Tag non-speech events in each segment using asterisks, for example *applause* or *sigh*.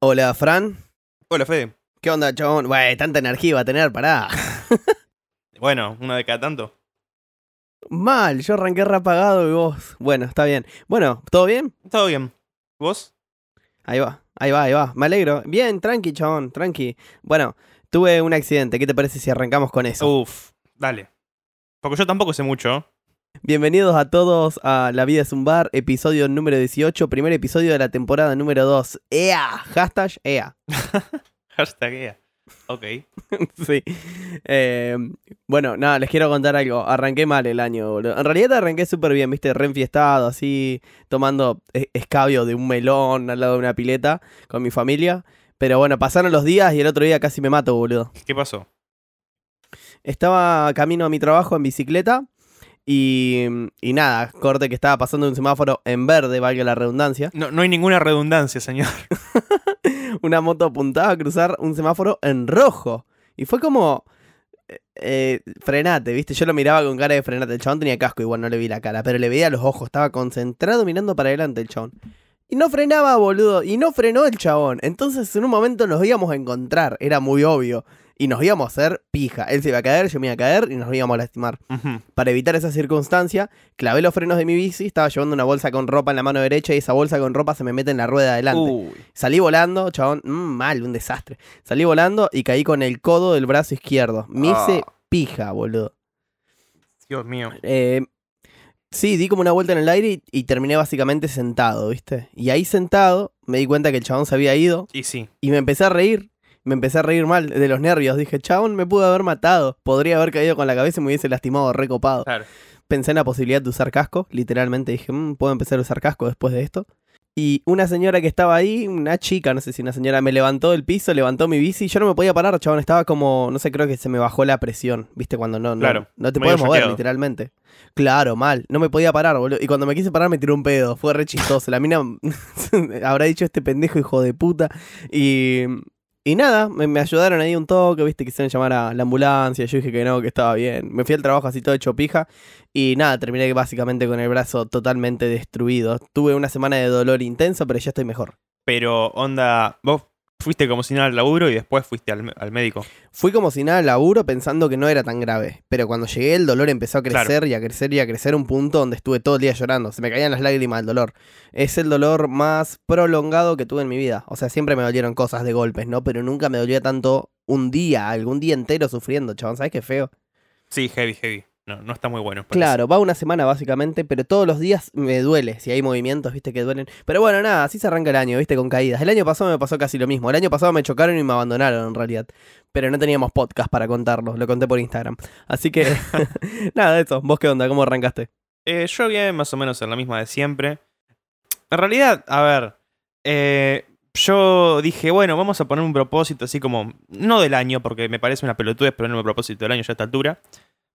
Hola, Fran. Hola, Fede. ¿Qué onda, chabón? Güey, tanta energía va a tener, pará. *laughs* Bueno, una de cada tanto. Mal, yo arranqué rapagado y vos. Bueno, está bien. Bueno, ¿todo bien? Todo bien. ¿Vos? Ahí va, ahí va, ahí va. Me alegro. Bien, tranqui, chabón, tranqui. Bueno, tuve un accidente. ¿Qué te parece si arrancamos con eso? Uf, dale. Porque yo tampoco sé mucho. Bienvenidos a todos a La Vida es un Bar, episodio número 18, primer episodio de la temporada número 2. ¡EA! Hashtag EA. *laughs* Hashtag EA. Ok. *laughs* sí. Eh, bueno, nada, les quiero contar algo. Arranqué mal el año, boludo. En realidad arranqué súper bien, viste, reenfiestado, así, tomando escabio de un melón al lado de una pileta con mi familia. Pero bueno, pasaron los días y el otro día casi me mato, boludo. ¿Qué pasó? Estaba camino a mi trabajo en bicicleta y, y nada, corte que estaba pasando un semáforo en verde, valga la redundancia. No, no hay ninguna redundancia, señor. *laughs* Una moto apuntaba a cruzar un semáforo en rojo. Y fue como... eh, eh, frenate, ¿viste? Yo lo miraba con cara de frenate. El chabón tenía casco, igual no le vi la cara, pero le veía los ojos. Estaba concentrado mirando para adelante el chabón. Y no frenaba, boludo. Y no frenó el chabón. Entonces en un momento nos íbamos a encontrar. Era muy obvio. Y nos íbamos a hacer pija. Él se iba a caer, yo me iba a caer y nos íbamos a lastimar. Para evitar esa circunstancia, clavé los frenos de mi bici, estaba llevando una bolsa con ropa en la mano derecha y esa bolsa con ropa se me mete en la rueda de adelante. Uy. Salí volando, chabón, mm, mal, un desastre. Salí volando y caí con el codo del brazo izquierdo. Me hice Ah. pija, boludo. Dios mío. Eh, sí, di como una vuelta en el aire y, y terminé básicamente sentado, ¿viste? Y ahí sentado me di cuenta que el chabón se había ido Y sí. y me empecé a reír. Me empecé a reír mal de los nervios. Dije, chabón, me pudo haber matado. Podría haber caído con la cabeza y me hubiese lastimado recopado. Claro. Pensé en la posibilidad de usar casco. Literalmente dije, "Mm, puedo empezar a usar casco después de esto. Y una señora que estaba ahí, una chica, no sé si una señora, me levantó del piso, levantó mi bici y yo no me podía parar, chabón. Estaba como, no sé, creo que se me bajó la presión, ¿viste? Cuando no, no, Claro, no te puedes mover, literalmente. Claro, mal. No me podía parar, boludo. Y cuando me quise parar me tiró un pedo. Fue re chistoso. La mina *laughs* habrá dicho este pendejo hijo de puta. Y, y nada, me, ayudaron ahí un toque, ¿viste? Quisieron llamar a la ambulancia. Yo dije que no, que estaba bien. Me fui al trabajo así todo hecho pija. Y nada, terminé básicamente con el brazo totalmente destruido. Tuve una semana de dolor intenso, pero ya estoy mejor. Pero, onda, vos fuiste como si nada al laburo y después fuiste al, al médico. Fui como si nada al laburo pensando que no era tan grave. Pero cuando llegué el dolor empezó a crecer y a crecer y a crecer un punto donde estuve todo el día llorando. Se me caían las lágrimas del dolor. Es el dolor más prolongado que tuve en mi vida. O sea, siempre me dolieron cosas de golpes, ¿no? Pero nunca me dolía tanto un día, algún día entero sufriendo, chabón. ¿Sabes qué feo? Sí, heavy, heavy. No, no está muy bueno. parece. Claro, va una semana básicamente, pero todos los días me duele. Si hay movimientos, viste, que duelen. Pero bueno, nada, así se arranca el año, viste, con caídas. El año pasado me pasó casi lo mismo. El año pasado me chocaron y me abandonaron en realidad. Pero no teníamos podcast para contarlo, lo conté por Instagram. Así que, *laughs* *laughs* nada de eso. ¿Vos qué onda? ¿Cómo arrancaste? Eh, yo bien, más o menos en la misma de siempre. En realidad, a ver, eh, yo dije, bueno, vamos a poner un propósito así como, no del año, porque me parece una pelotudez poner un propósito del año ya a esta altura,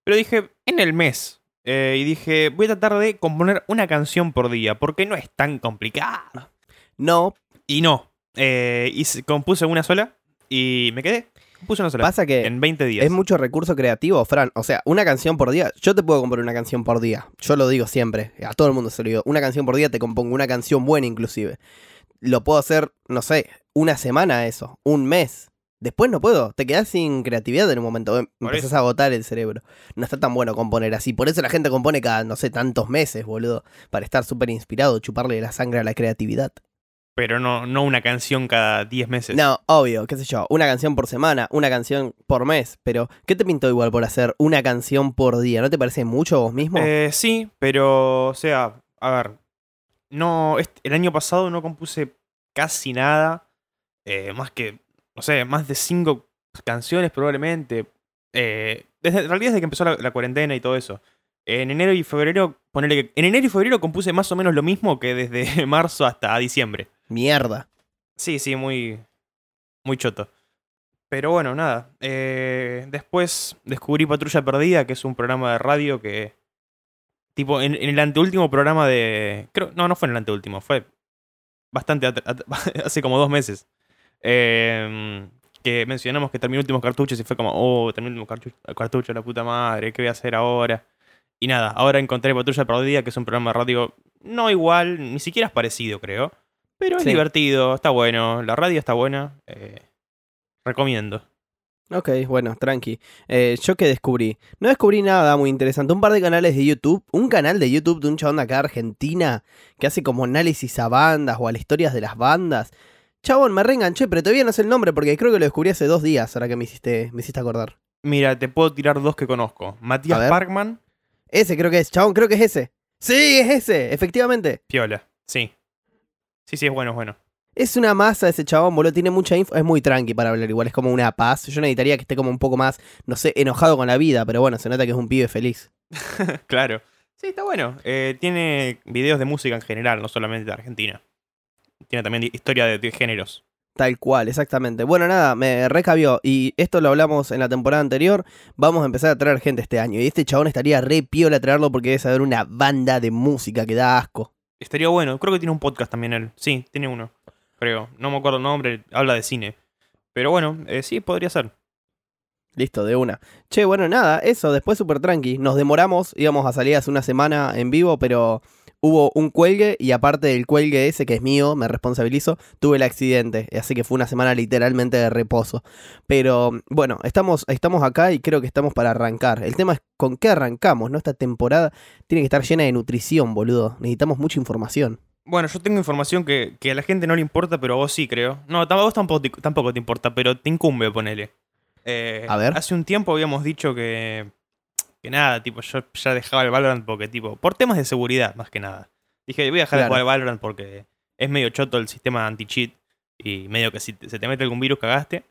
pero dije, en el mes. Eh, y dije, voy a tratar de componer una canción por día, porque no es tan complicado. No, Y no, eh, hice- compuse una sola y me quedé. Compuse una sola. pasa que En 20 días. es mucho recurso creativo, Fran. O sea, una canción por día. Yo te puedo componer una canción por día. Yo lo digo siempre. A todo el mundo se lo digo. Una canción por día te compongo una canción buena inclusive. Lo puedo hacer, no sé, una semana eso. Un mes. Después no puedo. Te quedas sin creatividad en un momento. Em- Empezás eso. a agotar el cerebro. No está tan bueno componer así. Por eso la gente compone cada, no sé, tantos meses, boludo. Para estar súper inspirado, chuparle la sangre a la creatividad. Pero no, no una canción cada 10 meses. No, obvio, qué sé yo, una canción por semana, una canción por mes, pero ¿qué te pintó igual por hacer una canción por día? ¿No te parece mucho vos mismo? Eh, sí, pero, o sea, a ver, no, el año pasado no compuse casi nada, eh, más que, no sé, más de cinco canciones probablemente. Eh, desde, en realidad desde que empezó la, la cuarentena y todo eso. En enero y febrero, ponele que, en enero y febrero compuse más o menos lo mismo que desde *laughs* marzo hasta diciembre. Mierda. Sí, sí, muy, muy choto. Pero bueno, nada. eh, después descubrí Patrulla Perdida, que es un programa de radio que. Tipo, en, en el anteúltimo programa de. Creo, no, no fue en el anteúltimo, fue bastante. *laughs* hace como dos meses. Eh, que mencionamos que terminó últimos cartuchos y fue como, oh, terminó últimos cartuchos, cartucho, la puta madre, ¿qué voy a hacer ahora? Y nada, ahora encontré Patrulla Perdida, que es un programa de radio no igual, ni siquiera es parecido, creo Pero es Sí. divertido, está bueno. La radio está buena. eh, recomiendo. Ok, bueno, tranqui. Eh, yo que descubrí. No descubrí nada muy interesante. Un par de canales de YouTube. Un canal de YouTube de un chabón de acá, Argentina, que hace como análisis a bandas o a las historias de las bandas. Chabón, me reenganché, pero todavía no sé el nombre porque creo que lo descubrí hace dos días, ahora que me hiciste, me hiciste acordar. Mira, te puedo tirar dos que conozco. Matías. Parkman, Ese creo que es, chabón, creo que es ese. Sí, es ese, efectivamente. Piola. Sí. Sí, sí, es bueno, es bueno. Es una masa ese chabón, boludo. Tiene mucha info. Es muy tranqui para hablar. Igual es como una paz. Yo necesitaría que esté como un poco más, no sé, enojado con la vida. Pero bueno, se nota que es un pibe feliz. *laughs* claro. Sí, está bueno. Eh, tiene videos de música en general, no solamente de Argentina. Tiene también historia de, de géneros. Tal cual, exactamente. Bueno, nada, me recabió. Y esto lo hablamos en la temporada anterior. Vamos a empezar a traer gente este año. Y este chabón estaría re piola traerlo porque debe saber una banda de música que da asco. Estaría bueno. Creo que tiene un podcast también él. Sí, tiene uno. Creo. No me acuerdo el nombre. Habla de cine. Pero bueno, eh, sí, podría ser. Listo, de una. Che, bueno, nada, eso, después súper tranqui. Nos demoramos, íbamos a salir hace una semana en vivo, pero hubo un cuelgue y aparte del cuelgue ese, que es mío, me responsabilizo, tuve el accidente. Así que fue una semana literalmente de reposo. Pero bueno, estamos, estamos acá y creo que estamos para arrancar. El tema es con qué arrancamos, ¿no? Esta temporada tiene que estar llena de nutrición, boludo. Necesitamos mucha información. Bueno, yo tengo información que, que a la gente no le importa, pero a vos sí, creo. No, a vos tampoco tampoco te importa, pero te incumbe, ponele. Eh, A ver. Hace un tiempo habíamos dicho que. Que nada, tipo, yo ya dejaba el Valorant porque, tipo, por temas de seguridad, más que nada. Dije, voy a dejar de jugar al Valorant porque es medio choto el sistema anti-cheat y medio que si te- se te mete algún virus cagaste.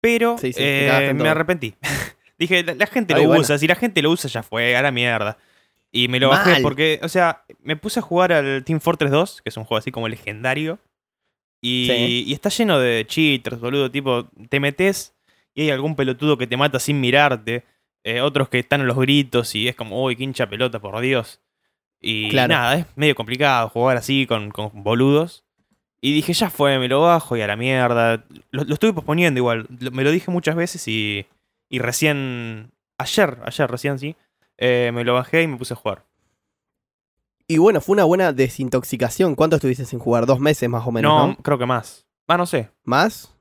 Pero Sí, sí, te eh, me arrepentí. *laughs* Dije, la, la gente Ay, lo bueno. usa, si la gente lo usa ya fue, a la mierda. Y me lo bajé porque, o sea, me puse a jugar al Team Fortress 2, que es un juego así como legendario. Y, Sí. y está lleno de cheaters, boludo. Tipo, te metes y hay algún pelotudo que te mata sin mirarte. eh, otros que están a los gritos y es como, uy, qué hincha pelota, por Dios. Y Claro. nada, es medio complicado jugar así con, con boludos. Y dije, ya fue, me lo bajo y a la mierda. Lo, lo estuve posponiendo igual. Lo- me lo dije muchas veces y, y recién, ayer, ayer recién sí, eh, me lo bajé y me puse a jugar. Y bueno, fue una buena desintoxicación. ¿Cuánto estuviste sin jugar? Dos meses más o menos, no, ¿no? creo que más. Ah, no sé. ¿Más?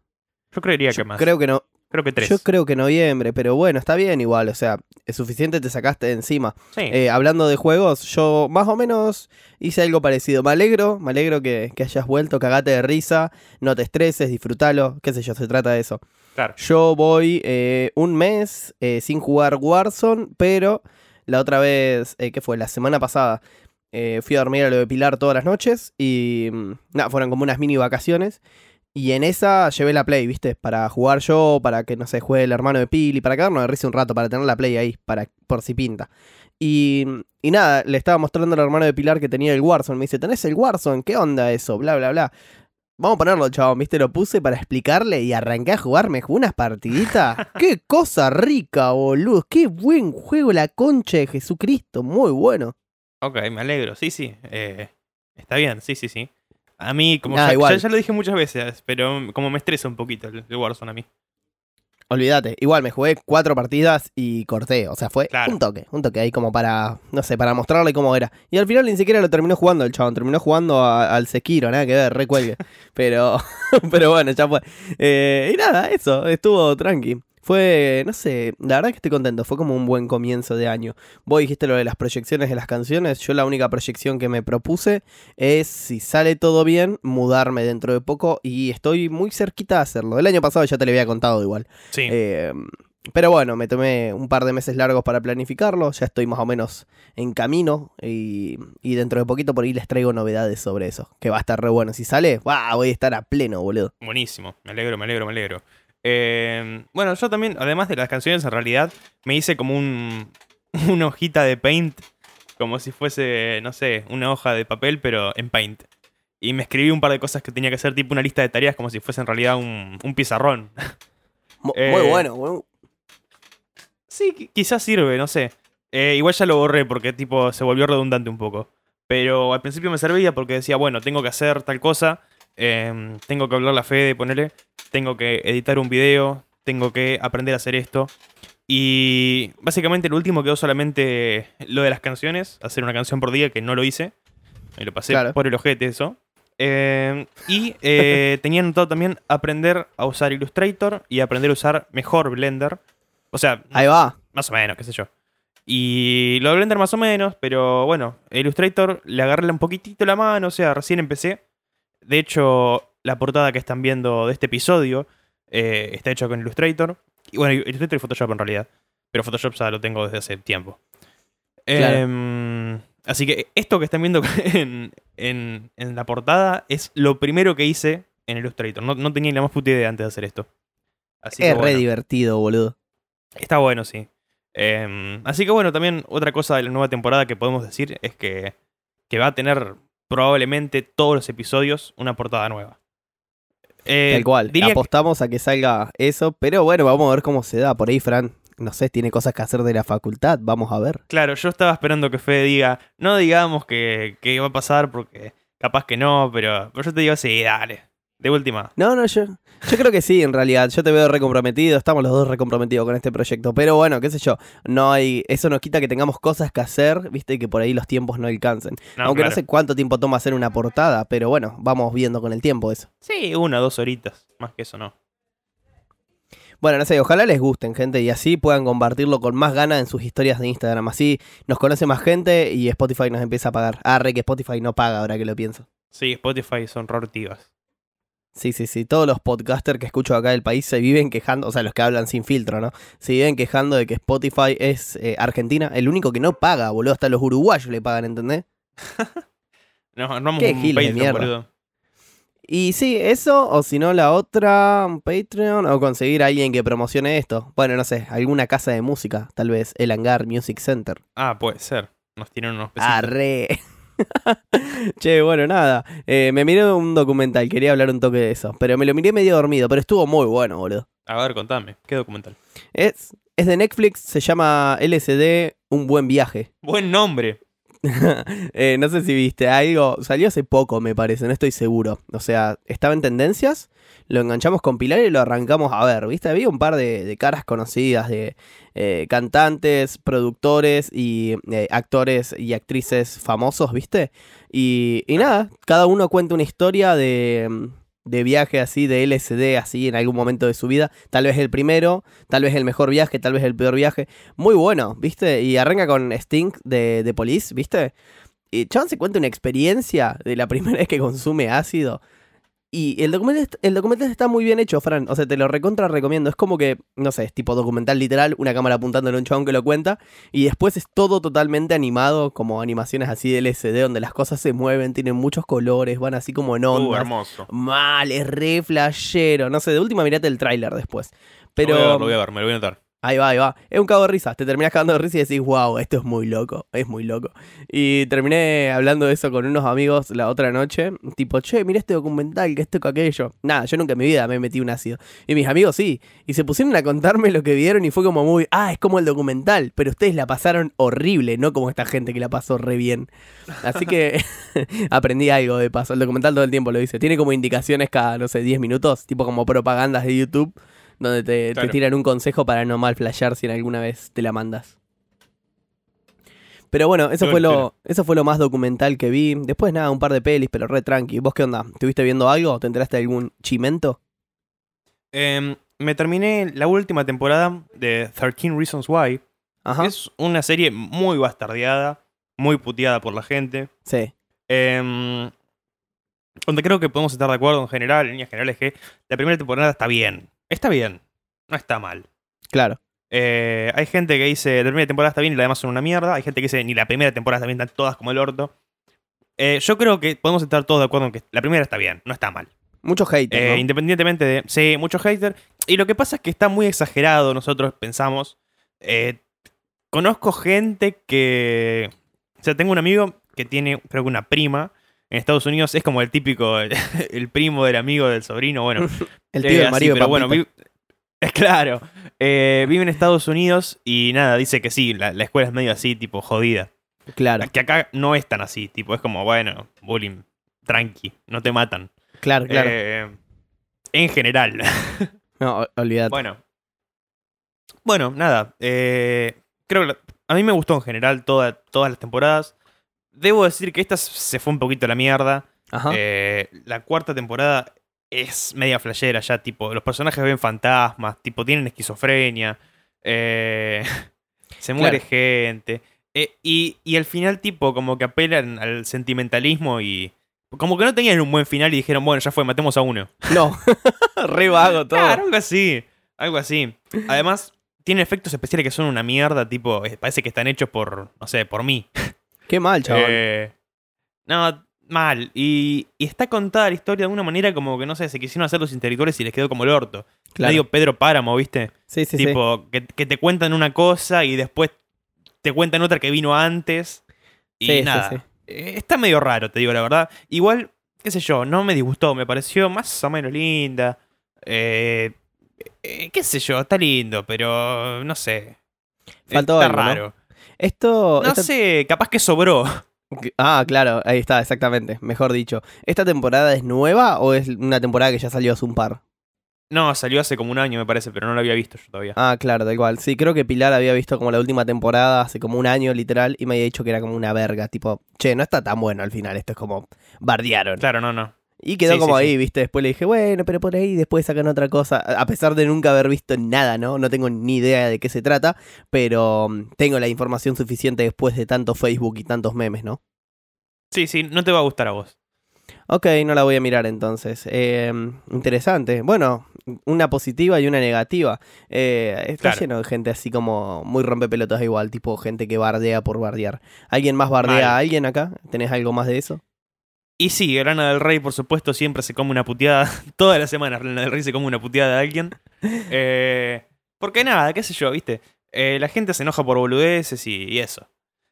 Yo creería Yo que más. Creo que no. Creo que tres. Yo creo que noviembre, pero bueno, está bien igual, o sea, es suficiente te sacaste de encima. sí. Eh, hablando de juegos, yo más o menos hice algo parecido. Me alegro, me alegro que, que hayas vuelto, cagate de risa, no te estreses, disfrútalo, qué sé yo, se trata de eso. claro. Yo voy eh, un mes eh, sin jugar Warzone, pero la otra vez, ¿qué fue? La semana pasada, fui a dormir a lo de Pilar todas las noches y mm, nada, fueron como unas mini vacaciones. Y en esa llevé la Play, ¿viste? Para jugar yo, para que, no sé, juegue el hermano de Pili, para quedarnos de risa un rato, para tener la Play ahí, para, por si pinta. Y, y nada, le estaba mostrando al hermano de Pilar que tenía el Warzone. Me dice, ¿tenés el Warzone? ¿Qué onda eso? Bla, bla, bla. Vamos a ponerlo, chabón, ¿viste? Lo puse para explicarle y arranqué a jugarme unas partiditas. *laughs* ¡Qué cosa rica, boludo! ¡Qué buen juego la concha de Jesucristo! Muy bueno. Ok, me alegro. Sí, sí. eh, está bien, sí, sí, sí. A mí, como ya, igual. ya- ya lo dije muchas veces, pero como me estresa un poquito el, el Warzone a mí. Olvídate, igual me jugué cuatro partidas y corté. O sea, fue Claro. un toque, un toque ahí como para, no sé, para mostrarle cómo era. Y al final ni siquiera lo terminó jugando el chabón, terminó jugando a- al Sekiro, nada que ver, recuelgue. *laughs* pero, *laughs* pero bueno, ya fue. Eh, y nada, eso, estuvo tranqui. Fue, no sé, la verdad que estoy contento, fue como un buen comienzo de año. Vos dijiste lo de las proyecciones de las canciones, yo la única proyección que me propuse es, si sale todo bien, mudarme dentro de poco y estoy muy cerquita de hacerlo. El año pasado ya te lo había contado igual. Sí. Eh, pero bueno, me tomé un par de meses largos para planificarlo, ya estoy más o menos en camino y, y dentro de poquito por ahí les traigo novedades sobre eso, que va a estar re bueno. Si sale, ¡guau! voy a estar a pleno, boludo. Buenísimo. Me alegro, me alegro, me alegro. Eh, bueno, yo también, además de las canciones, en realidad, me hice como un, *laughs* una hojita de paint, como si fuese, no sé, una hoja de papel, pero en paint. Y me escribí un par de cosas que tenía que hacer, tipo una lista de tareas, como si fuese en realidad un, un pizarrón. *laughs* Eh, Muy bueno, boludo. Sí, qui- quizás sirve, no sé. Eh, igual ya lo borré porque tipo se volvió redundante un poco. Pero al principio me servía porque decía, bueno, tengo que hacer tal cosa, em, tengo que hablar la fe de ponerle, tengo que editar un video, tengo que aprender a hacer esto. Y básicamente lo último quedó solamente lo de las canciones, hacer una canción por día, que no lo hice. Me lo pasé Claro. por el ojete eso. Eh, y eh, *laughs* tenía anotado también aprender a usar Illustrator y aprender a usar mejor Blender. O sea, Ahí va. más o menos, qué sé yo. Y lo de Blender más o menos, pero bueno, Illustrator le agarré un poquitito la mano, o sea, recién empecé. De hecho, la portada que están viendo de este episodio eh, está hecha con Illustrator. Y bueno, Illustrator y Photoshop en realidad. Pero Photoshop ya lo tengo desde hace tiempo. Claro. Em, así que esto que están viendo *laughs* en, en- en la portada es lo primero que hice en Illustrator. No, no tenía ni la más puta idea antes de hacer esto. Así que es re bueno. divertido, boludo. Está bueno, sí. Em, así que bueno, también otra cosa de la nueva temporada que podemos decir es que, que va a tener probablemente todos los episodios una portada nueva. Eh, Tal cual. diría que- Apostamos a que salga eso, pero bueno, vamos a ver cómo se da. Por ahí, Fran, no sé, tiene cosas que hacer de la facultad. Vamos a ver. claro, yo estaba esperando que Fede diga, no digamos que, que va a pasar porque capaz que no, pero, pero yo te digo, sí, dale. De última. No, no, yo, yo creo que sí, en realidad. Yo te veo recomprometido, estamos los dos recomprometidos con este proyecto. Pero bueno, qué sé yo, no hay, eso nos quita que tengamos cosas que hacer, viste, y que por ahí los tiempos no alcancen. No, Aunque claro. no sé cuánto tiempo toma hacer una portada, pero bueno, vamos viendo con el tiempo eso. Sí, una dos horitas. Más que eso no. Bueno, no sé, ojalá les gusten, gente, y así puedan compartirlo con más ganas en sus historias de Instagram. Así nos conoce más gente y Spotify nos empieza a pagar. Ah, re que Spotify no paga ahora que lo pienso. Sí, Spotify son rortivas. Sí, sí, sí. Todos los podcasters que escucho acá del país se viven quejando, o sea, los que hablan sin filtro, ¿no? Se viven quejando de que Spotify es eh, Argentina, el único que no paga, boludo. Hasta los uruguayos le pagan, ¿entendés? *laughs* No, armamos Qué un de Patreon, mierda. boludo. Y sí, eso, o si no, la otra, un Patreon, o conseguir a alguien que promocione esto. Bueno, no sé, alguna casa de música, tal vez el Hangar Music Center. Ah, puede ser. Nos tienen unos pesitos. Arre. *laughs* che, bueno, nada. Eh, me miré un documental, quería hablar un toque de eso. Pero me lo miré medio dormido, pero estuvo muy bueno, boludo. A ver, contame. ¿Qué documental? Es, es de Netflix, se llama LSD, Un Buen Viaje. Buen nombre. *laughs* Eh, no sé si viste algo, salió hace poco me parece, no estoy seguro. O sea, estaba en tendencias, lo enganchamos con Pilar y lo arrancamos a ver, ¿viste? Había un par de, caras conocidas, de eh, cantantes, productores y eh, actores y actrices famosos, ¿viste? Y, y nada, cada uno cuenta una historia de, de viaje así, de LSD así en algún momento de su vida. Tal vez el primero, tal vez el mejor viaje, tal vez el peor viaje. Muy bueno, ¿viste? Y arranca con Sting de, de Police, ¿viste? Y Chabón se cuenta una experiencia de la *laughs* primera vez que consume ácido. Y el documental, el documental está muy bien hecho, Fran. O sea, te lo recontra recomiendo. Es como que, no sé, es tipo documental literal, una cámara apuntándole a un chabón que lo cuenta. Y después es todo totalmente animado, como animaciones así de LCD, donde las cosas se mueven, tienen muchos colores, van así como en Uh, ondas. hermoso. Mal, es re flashero. No sé, de última mirate el tráiler después. Pero. Lo voy a ver, lo voy a ver, me lo voy a notar. Ahí va, ahí va. Es un cago de risa. Te terminás cagando de risa y decís, wow, esto es muy loco. Es muy loco. Y terminé hablando de eso con unos amigos la otra noche. Tipo, che, mira este documental, que esto, que aquello. Nada, yo nunca en mi vida me metí un ácido. Y mis amigos sí. Y se pusieron a contarme lo que vieron y fue como muy, ah, es como el documental. Pero ustedes la pasaron horrible, no como esta gente que la pasó re bien. Así que *laughs* aprendí algo de paso. El documental todo el tiempo lo dice. Tiene como indicaciones cada, no sé, 10 minutos. Tipo como propagandas de YouTube donde te, te tiran un consejo para no mal flashear si en alguna vez te la mandas. Pero bueno, eso fue lo, eso fue lo más documental que vi. Después nada, un par de pelis, pero re tranqui. ¿Vos qué onda? ¿Estuviste viendo algo? ¿Te enteraste de algún chimento? Em, me terminé la última temporada de 13 Reasons Why. Ajá. Es una serie muy bastardeada, muy puteada por la gente. Sí. Em, donde creo que podemos estar de acuerdo en general, en líneas generales, que la primera temporada está bien. Está bien, no está mal. Claro. Eh, hay gente que dice la primera temporada está bien y la demás son una mierda. Hay gente que dice ni la primera temporada está bien, están todas como el orto. Eh, yo creo que podemos estar todos de acuerdo en que la primera está bien, no está mal. Mucho hate. Eh, ¿no? Independientemente de. Sí, mucho hater. Y lo que pasa es que está muy exagerado, nosotros pensamos. Conozco gente que. O sea, tengo un amigo que tiene, creo que una prima. En Estados Unidos es como el típico, el, *laughs* el primo del amigo del sobrino. Bueno, *laughs* El eh, tío del marido de pero bueno, Pampita. vi- es *laughs* claro. Eh, vive en Estados Unidos y nada, dice que sí, la, la escuela es medio así, tipo jodida. Claro, Que acá no es tan así, tipo, es como, bueno, bullying, tranqui, no te matan. claro, claro. Eh, en general. no, olvídate. Bueno. Bueno, nada. eh, creo que a mí me gustó en general toda- todas las temporadas. Debo decir que esta se fue un poquito a la mierda. Ajá. Eh, la cuarta temporada es media flashera ya, tipo, los personajes ven fantasmas, tipo, tienen esquizofrenia, eh, *laughs* se muere gente. eh, y, y al final, tipo, como que apelan al sentimentalismo y... Como que no tenían un buen final y dijeron, bueno, ya fue, matemos a uno. *laughs* No. *laughs* Re vago todo. Claro, algo así. Algo así. Además, tiene efectos especiales que son una mierda, tipo, parece que están hechos por, no sé, por mí. Qué mal, chaval. Eh, no, mal. Y, y está contada la historia de una manera como que, no sé, se quisieron hacer los intelectuales y les quedó como el orto. claro. Medio Pedro Páramo, ¿viste? sí, sí, sí. tipo, que, que te cuentan una cosa y después te cuentan otra que vino antes. Y Sí, sí, nada. sí. Eh, Está medio raro, te digo la verdad. Igual, qué sé yo, no me disgustó, me pareció más o menos linda. Eh, eh, qué sé yo, está lindo, pero no sé. Faltó está algo, ¿no? Esto. No esta- sé, capaz que sobró. Ah, claro, ahí está, exactamente. Mejor dicho. ¿Esta temporada es nueva o es una temporada que ya salió hace un par? No, salió hace como un año, me parece, pero no lo había visto yo todavía. Ah, claro, tal cual. Sí, creo que Pilar había visto como la última temporada hace como un año, literal, y me había dicho que era como una verga. Tipo, che, no está tan bueno al final. Esto es como. Bardearon. Claro, no, no. Y quedó Sí, como sí, ahí, ¿viste? Después le dije, bueno, pero por ahí después sacan otra cosa. A pesar de nunca haber visto nada, ¿no? No tengo ni idea de qué se trata, pero mm, tengo la información suficiente después de tanto Facebook y tantos memes, ¿no? Sí, sí, no te va a gustar a vos. Ok, no la voy a mirar entonces. Eh, interesante. Bueno, una positiva y una negativa. Eh, está Claro. lleno de gente así como muy rompepelotas igual, tipo gente que bardea por bardear. ¿Alguien más bardea Mal. a alguien acá? ¿Tenés algo más de eso? Y sí, Lana del Rey, por supuesto, siempre se come una puteada. *laughs* Todas las semanas Lana del Rey se come una puteada de alguien. *laughs* Eh, porque nada, qué sé yo, ¿viste? Eh, la gente se enoja por boludeces y, y eso.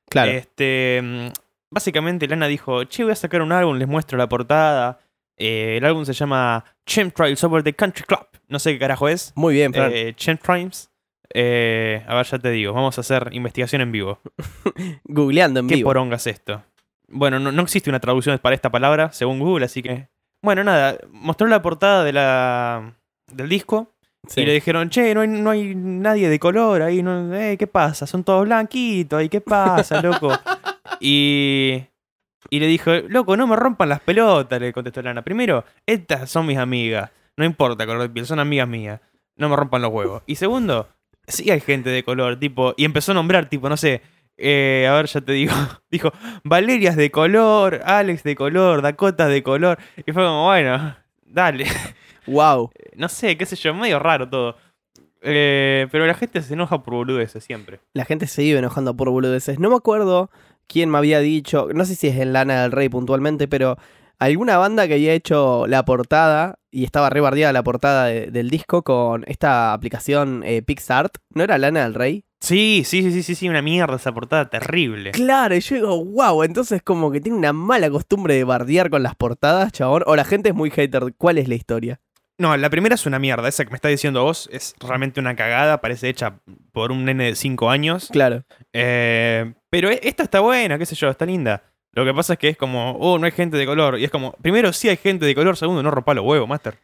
Claro. Este, mm, básicamente Lana dijo, che, voy a sacar un álbum, les muestro la portada. Eh, el álbum se llama Chemtrails Over the Country Club. No sé qué carajo es. Muy bien, Fran. Chemtrails. Eh, a ver, ya te digo, vamos a hacer investigación en vivo. *laughs* Googleando en ¿Qué vivo. poronga es esto? Bueno, no, no existe una traducción para esta palabra, según Google, así que... Bueno, nada, mostró la portada de la, del disco Sí. y le dijeron, che, no hay, no hay nadie de color ahí, no, eh, ¿qué pasa? Son todos blanquitos ahí, ¿qué pasa, *laughs* loco? y, y le dijo, loco, no me rompan las pelotas, le contestó Lana. Primero, estas son mis amigas, no importa color de piel, son amigas mías, no me rompan los huevos. Y segundo, sí hay gente de color, tipo, y empezó a nombrar, tipo, no sé, eh, a ver, ya te digo, *laughs* dijo, Valerias de color, Alex de color, Dakota de color, y fue como, bueno, dale. *laughs* Wow. No sé, qué sé yo, medio raro todo. Eh, pero la gente se enoja por boludeces siempre. La gente se iba enojando por boludeces. No me acuerdo quién me había dicho, no sé si es en Lana del Rey puntualmente, pero alguna banda que había hecho la portada y estaba rebardeada la portada de- del disco con esta aplicación eh, PixArt. ¿No era Lana del Rey? Sí, sí, sí, sí, sí, sí, una mierda esa portada terrible. Claro, y yo digo, wow, entonces como que tiene una mala costumbre de bardear con las portadas, chabón. O la gente es muy hater. ¿Cuál es la historia? No, la primera es una mierda. Esa que me está diciendo vos es realmente una cagada. Parece hecha por un nene de 5 años. Claro. Eh, pero e- esta está buena, qué sé yo, está linda. Lo que pasa es que es como, oh, no hay gente de color. Y es como, primero sí hay gente de color, segundo no rompa los huevos, Master.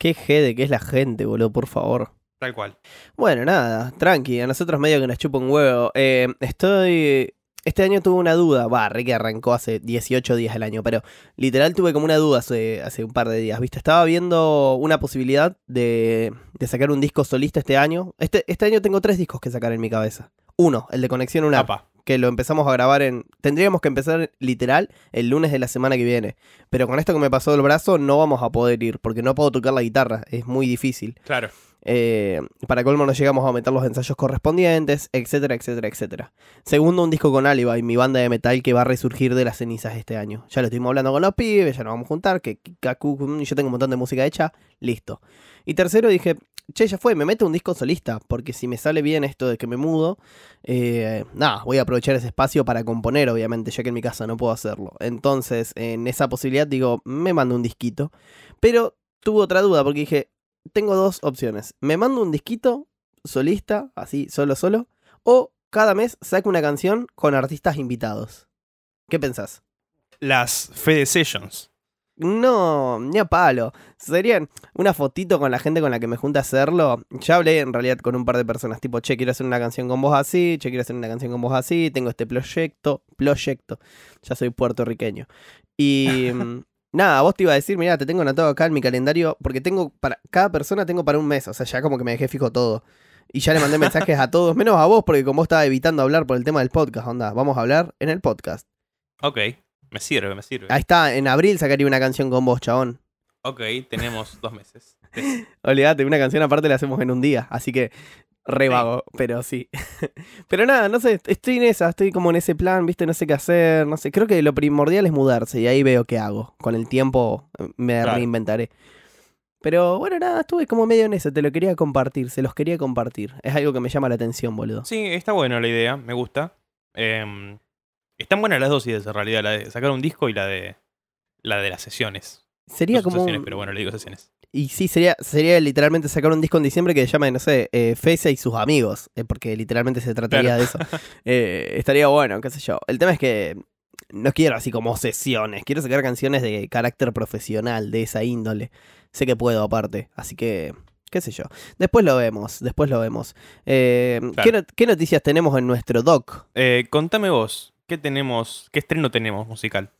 Qué jede que es la gente, boludo, por favor. Tal cual. Bueno, nada, tranqui, a nosotros medio que nos chupa un huevo. Eh, estoy. Este año tuve una duda, va, que arrancó hace 18 días el año, pero literal tuve como una duda hace, hace un par de días, ¿viste? Estaba viendo una posibilidad de, de sacar un disco solista este año. Este, este año tengo tres discos que sacar en mi cabeza. Uno, el de Conexión Apa. que lo empezamos a grabar en... Tendríamos que empezar literal el lunes de la semana que viene, pero con esto que me pasó del brazo no vamos a poder ir, porque no puedo tocar la guitarra, es muy difícil. Claro. Eh, para colmo no llegamos a meter los ensayos correspondientes, etcétera, etcétera, etcétera. Segundo, un disco con Alibi, mi banda de metal que va a resurgir de las cenizas este año. Ya lo estuvimos hablando con los pibes, ya nos vamos a juntar, que que mm, yo tengo un montón de música hecha, listo. Y tercero dije, che, ya fue, me meto un disco solista, porque si me sale bien esto de que me mudo, eh, nada, voy a aprovechar ese espacio para componer, obviamente, ya que en mi casa no puedo hacerlo. Entonces, en esa posibilidad digo, me mando un disquito. Pero tuve otra duda, porque dije, tengo dos opciones. Me mando un disquito solista, así, solo, solo, o cada mes saco una canción con artistas invitados. ¿Qué pensás? Las Fede Sessions. No, ni a palo. Serían una fotito con la gente con la que me junta a hacerlo. Ya hablé en realidad con un par de personas, tipo, che, quiero hacer una canción con vos así, che, quiero hacer una canción con vos así, tengo este proyecto, proyecto. Ya soy puertorriqueño. Y, *laughs* nada, vos te iba a decir, mira, te tengo anotado acá en mi calendario, porque tengo para cada persona tengo para un mes, o sea, ya como que me dejé fijo todo. Y ya le mandé mensajes a todos, menos a vos, porque como vos estaba evitando hablar por el tema del podcast, onda, vamos a hablar en el podcast. Ok, me sirve, me sirve. Ahí está, en abril sacaría una canción con vos, chabón. Ok, tenemos dos meses. *laughs* Olvídate, una canción aparte la hacemos en un día, así que re Sí. vago, pero sí. *laughs* pero nada, no sé, estoy en esa, estoy como en ese plan, viste, no sé qué hacer, no sé. Creo que lo primordial es mudarse y ahí veo qué hago. Con el tiempo eh, me Claro. reinventaré. Pero bueno, nada, estuve como medio en eso, te lo quería compartir, se los quería compartir. Es algo que me llama la atención, boludo. Sí, está buena la idea, me gusta. Em, están buenas las dos ideas en realidad, la de sacar un disco y la de la de las sesiones. Sería No como sesiones, un- pero bueno, le digo sesiones. Y sí, sería, sería literalmente sacar un disco en diciembre que se llame, no sé, eh, Fese y sus amigos, eh, porque literalmente se trataría Claro. de eso. *laughs* Eh, estaría bueno, qué sé yo. El tema es que no quiero así como sesiones, quiero sacar canciones de carácter profesional, de esa índole. Sé que puedo aparte, así que, qué sé yo. Después lo vemos, después lo vemos. Eh, ¿qué, noticias tenemos en nuestro doc? Eh, contame vos, ¿qué tenemos, qué estreno tenemos musical?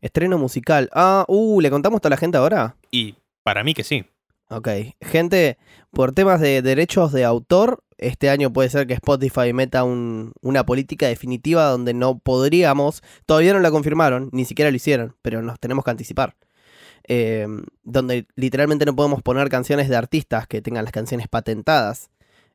Estreno musical. Ah, uh, ¿le contamos a toda la gente ahora? Y para mí que sí. Ok, gente, por temas de derechos de autor, este año puede ser que Spotify meta un- una política definitiva donde no podríamos, todavía no la confirmaron, ni siquiera lo hicieron, pero nos tenemos que anticipar. Eh, donde literalmente no podemos poner canciones de artistas que tengan las canciones patentadas.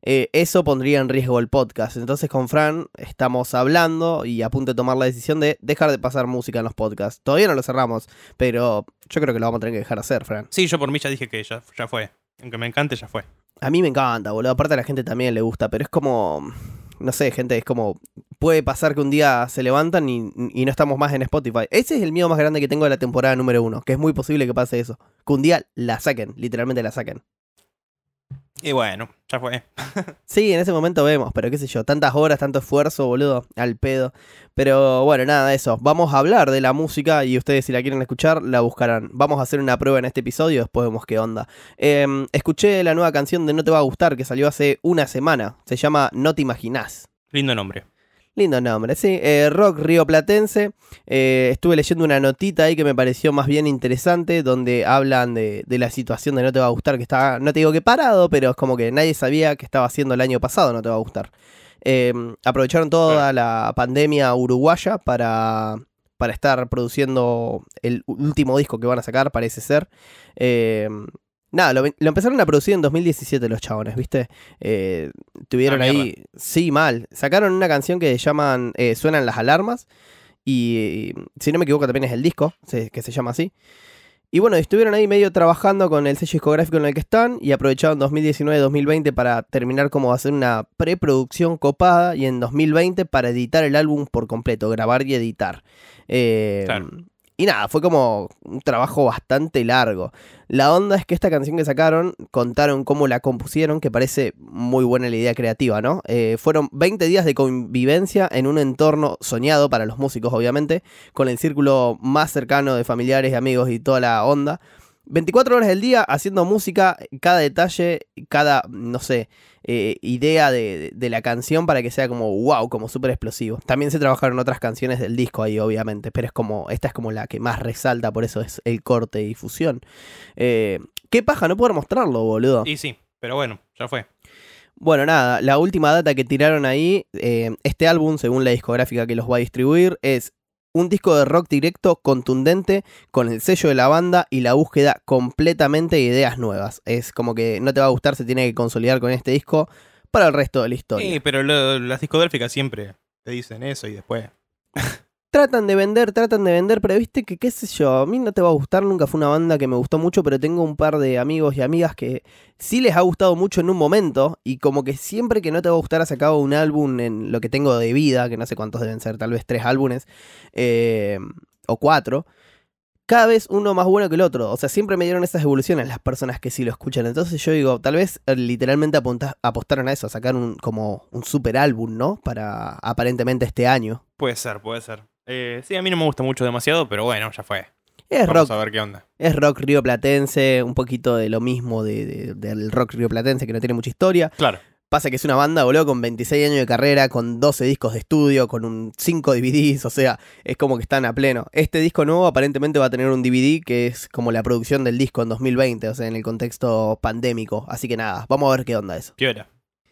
Eh, eso pondría en riesgo el podcast. Entonces con Fran estamos hablando y a punto de tomar la decisión de dejar de pasar música en los podcasts. Todavía no lo cerramos, pero yo creo que lo vamos a tener que dejar hacer, Fran. Sí, yo por mí ya dije que ya, ya fue. Aunque me encante, ya fue. A mí me encanta, boludo. Aparte a la gente también le gusta, pero es como. No sé, gente, es como. Puede pasar que un día se levantan y, y no estamos más en Spotify. Ese es el miedo más grande que tengo de la temporada número uno. Que es muy posible que pase eso. Que un día la saquen, literalmente la saquen. Y bueno, ya fue. *laughs* Sí, en ese momento vemos, pero qué sé yo, tantas horas, tanto esfuerzo, boludo, al pedo. Pero bueno, nada, eso. Vamos a hablar de la música y ustedes si la quieren escuchar, la buscarán. Vamos a hacer una prueba en este episodio, después vemos qué onda. Em, escuché la nueva canción de No Te Va a Gustar que salió hace una semana. Se llama No Te Imaginás. Lindo nombre. Lindo nombre, sí. Eh, rock rioplatense. Eh, estuve leyendo una notita ahí que me pareció más bien interesante, donde hablan de, de la situación de No Te Va a Gustar, que está, no te digo que parado, pero es como que nadie sabía que estaba haciendo el año pasado No Te Va a Gustar. Eh, aprovecharon toda la pandemia uruguaya para, para estar produciendo el último disco que van a sacar, parece ser. Nada, lo, lo empezaron a producir en 2017 los chabones, ¿viste? Eh, tuvieron Ah, ahí. Sí, mal. Sacaron una canción que llaman eh, Suenan las alarmas. Y si no me equivoco, también es el disco, se- que se llama así. Y bueno, estuvieron ahí medio trabajando con el sello discográfico en el que están y aprovecharon 2019-2020 para terminar como hacer una preproducción copada y en 2020 para editar el álbum por completo, grabar y editar. Eh, Claro. Y nada, fue como un trabajo bastante largo. La onda es que esta canción que sacaron, contaron cómo la compusieron, que parece muy buena la idea creativa, ¿no? Eh, fueron 20 días de convivencia en un entorno soñado para los músicos, obviamente, con el círculo más cercano de familiares y amigos y toda la onda. 24 horas del día haciendo música, cada detalle, cada, no sé, eh, idea de, de- la canción para que sea como wow, como súper explosivo. También se trabajaron otras canciones del disco ahí, obviamente, pero es como, esta es como la que más resalta, por eso es el corte y fusión. Eh, ¿Qué paja no poder mostrarlo, boludo? Y sí, pero bueno, ya fue. Bueno, nada, la última data que tiraron ahí, eh, este álbum, según la discográfica que los va a distribuir, es un disco de rock directo contundente con el sello de la banda y la búsqueda completamente de ideas nuevas. Es como que no te va a gustar, se tiene que consolidar con este disco para el resto de la historia. Sí, pero lo- las discográficas siempre te dicen eso y después. *laughs* Tratan de vender, tratan de vender, pero viste que qué sé yo, a mí no te va a gustar, nunca fue una banda que me gustó mucho, pero tengo un par de amigos y amigas que sí les ha gustado mucho en un momento y como que siempre que no te va a gustar ha sacado un álbum en lo que tengo de vida, que no sé cuántos deben ser, tal vez tres álbumes eh, o cuatro, cada vez uno más bueno que el otro, o sea, siempre me dieron esas evoluciones las personas que sí lo escuchan, entonces yo digo, tal vez eh, literalmente apunta- apostaron a eso, a sacar un, como un super álbum, ¿no? Para aparentemente este año. Puede ser, puede ser. Eh, sí, a mí no me gusta mucho demasiado, pero bueno, ya fue. Es Vamos rock a ver qué onda. Es rock rioplatense, un poquito de lo mismo de- de- del rock rioplatense que no tiene mucha historia. Claro. Pasa que es una banda, boludo, con 26 años de carrera, con 12 discos de estudio, con un 5 DVDs, o sea, es como que están a pleno. Este disco nuevo aparentemente va a tener un DVD que es como la producción del disco en 2020, o sea, en el contexto pandémico. Así que nada, vamos a ver qué onda eso. Piola,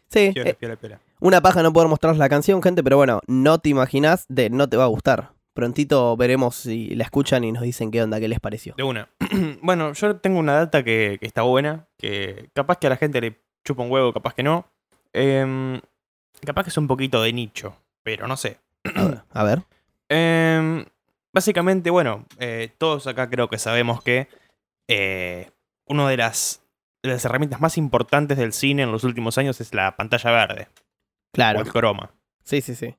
Sí, piola, eh, piola, piola. Una paja no poder mostrar la canción, gente, pero bueno, no te imaginas de no te va a gustar. Prontito veremos si la escuchan y nos dicen qué onda, qué les pareció. De una. *clears throat* bueno, yo tengo una data que, que está buena, que capaz que a la gente le chupa un huevo, capaz que no. Em, capaz que es un poquito de nicho, pero no sé. A ver, a ver. Em, básicamente, bueno, eh, todos acá creo que sabemos que eh, una de las, de las herramientas más importantes del cine en los últimos años es la pantalla verde Claro. o el croma. Sí, sí, sí.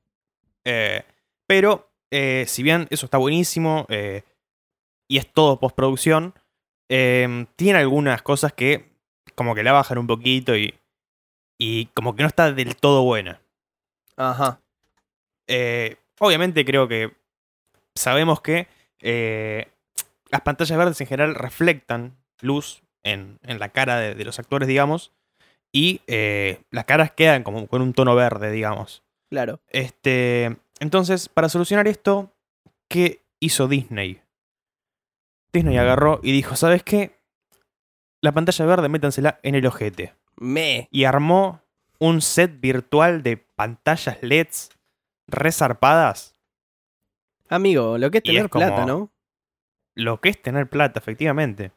Eh, pero, eh, si bien eso está buenísimo eh, y es todo postproducción, eh, tiene algunas cosas que como que la bajan un poquito y, y como que no está del todo buena. Ajá. Obviamente creo que sabemos que las pantallas verdes en general reflectan luz en, en la cara de, de los actores, digamos, y eh, las caras quedan como con un tono verde, digamos. Claro. Este, entonces, para solucionar esto, ¿qué hizo Disney? Disney agarró y dijo, ¿sabes qué? La pantalla verde métansela en el ojete. Me. Y armó un set virtual de pantallas LEDs resarpadas. Amigo, lo que es tener es como- plata, ¿no? Lo que es tener plata, efectivamente.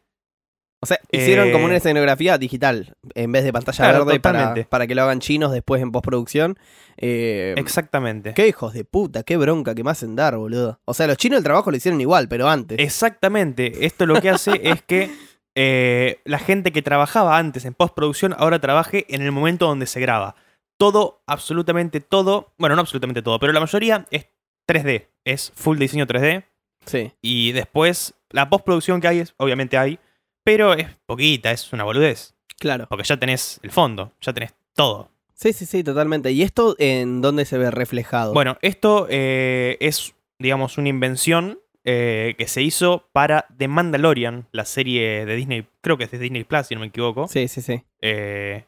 O sea, hicieron Eh, como una escenografía digital en vez de pantalla Claro, verde para, para que lo hagan chinos después en postproducción. Eh, Exactamente. qué hijos de puta, qué bronca que me hacen dar, boludo. O sea, los chinos el trabajo lo hicieron igual, pero antes. Exactamente. Esto lo que hace es que *laughs* eh, la gente que trabajaba antes en postproducción ahora trabaje en el momento donde se graba. Todo, absolutamente todo, bueno, no absolutamente todo, pero la mayoría es 3D, es full diseño 3D. Sí. Y después, la postproducción que hay, es, obviamente hay, pero es poquita, es una boludez. Claro. Porque ya tenés el fondo, ya tenés todo. Sí, sí, sí, totalmente. ¿Y esto en dónde se ve reflejado? Bueno, esto eh, es, digamos, una invención eh, que se hizo para The Mandalorian, la serie de Disney, creo que es de Disney Plus, si no me equivoco. Sí, sí, sí. Eh,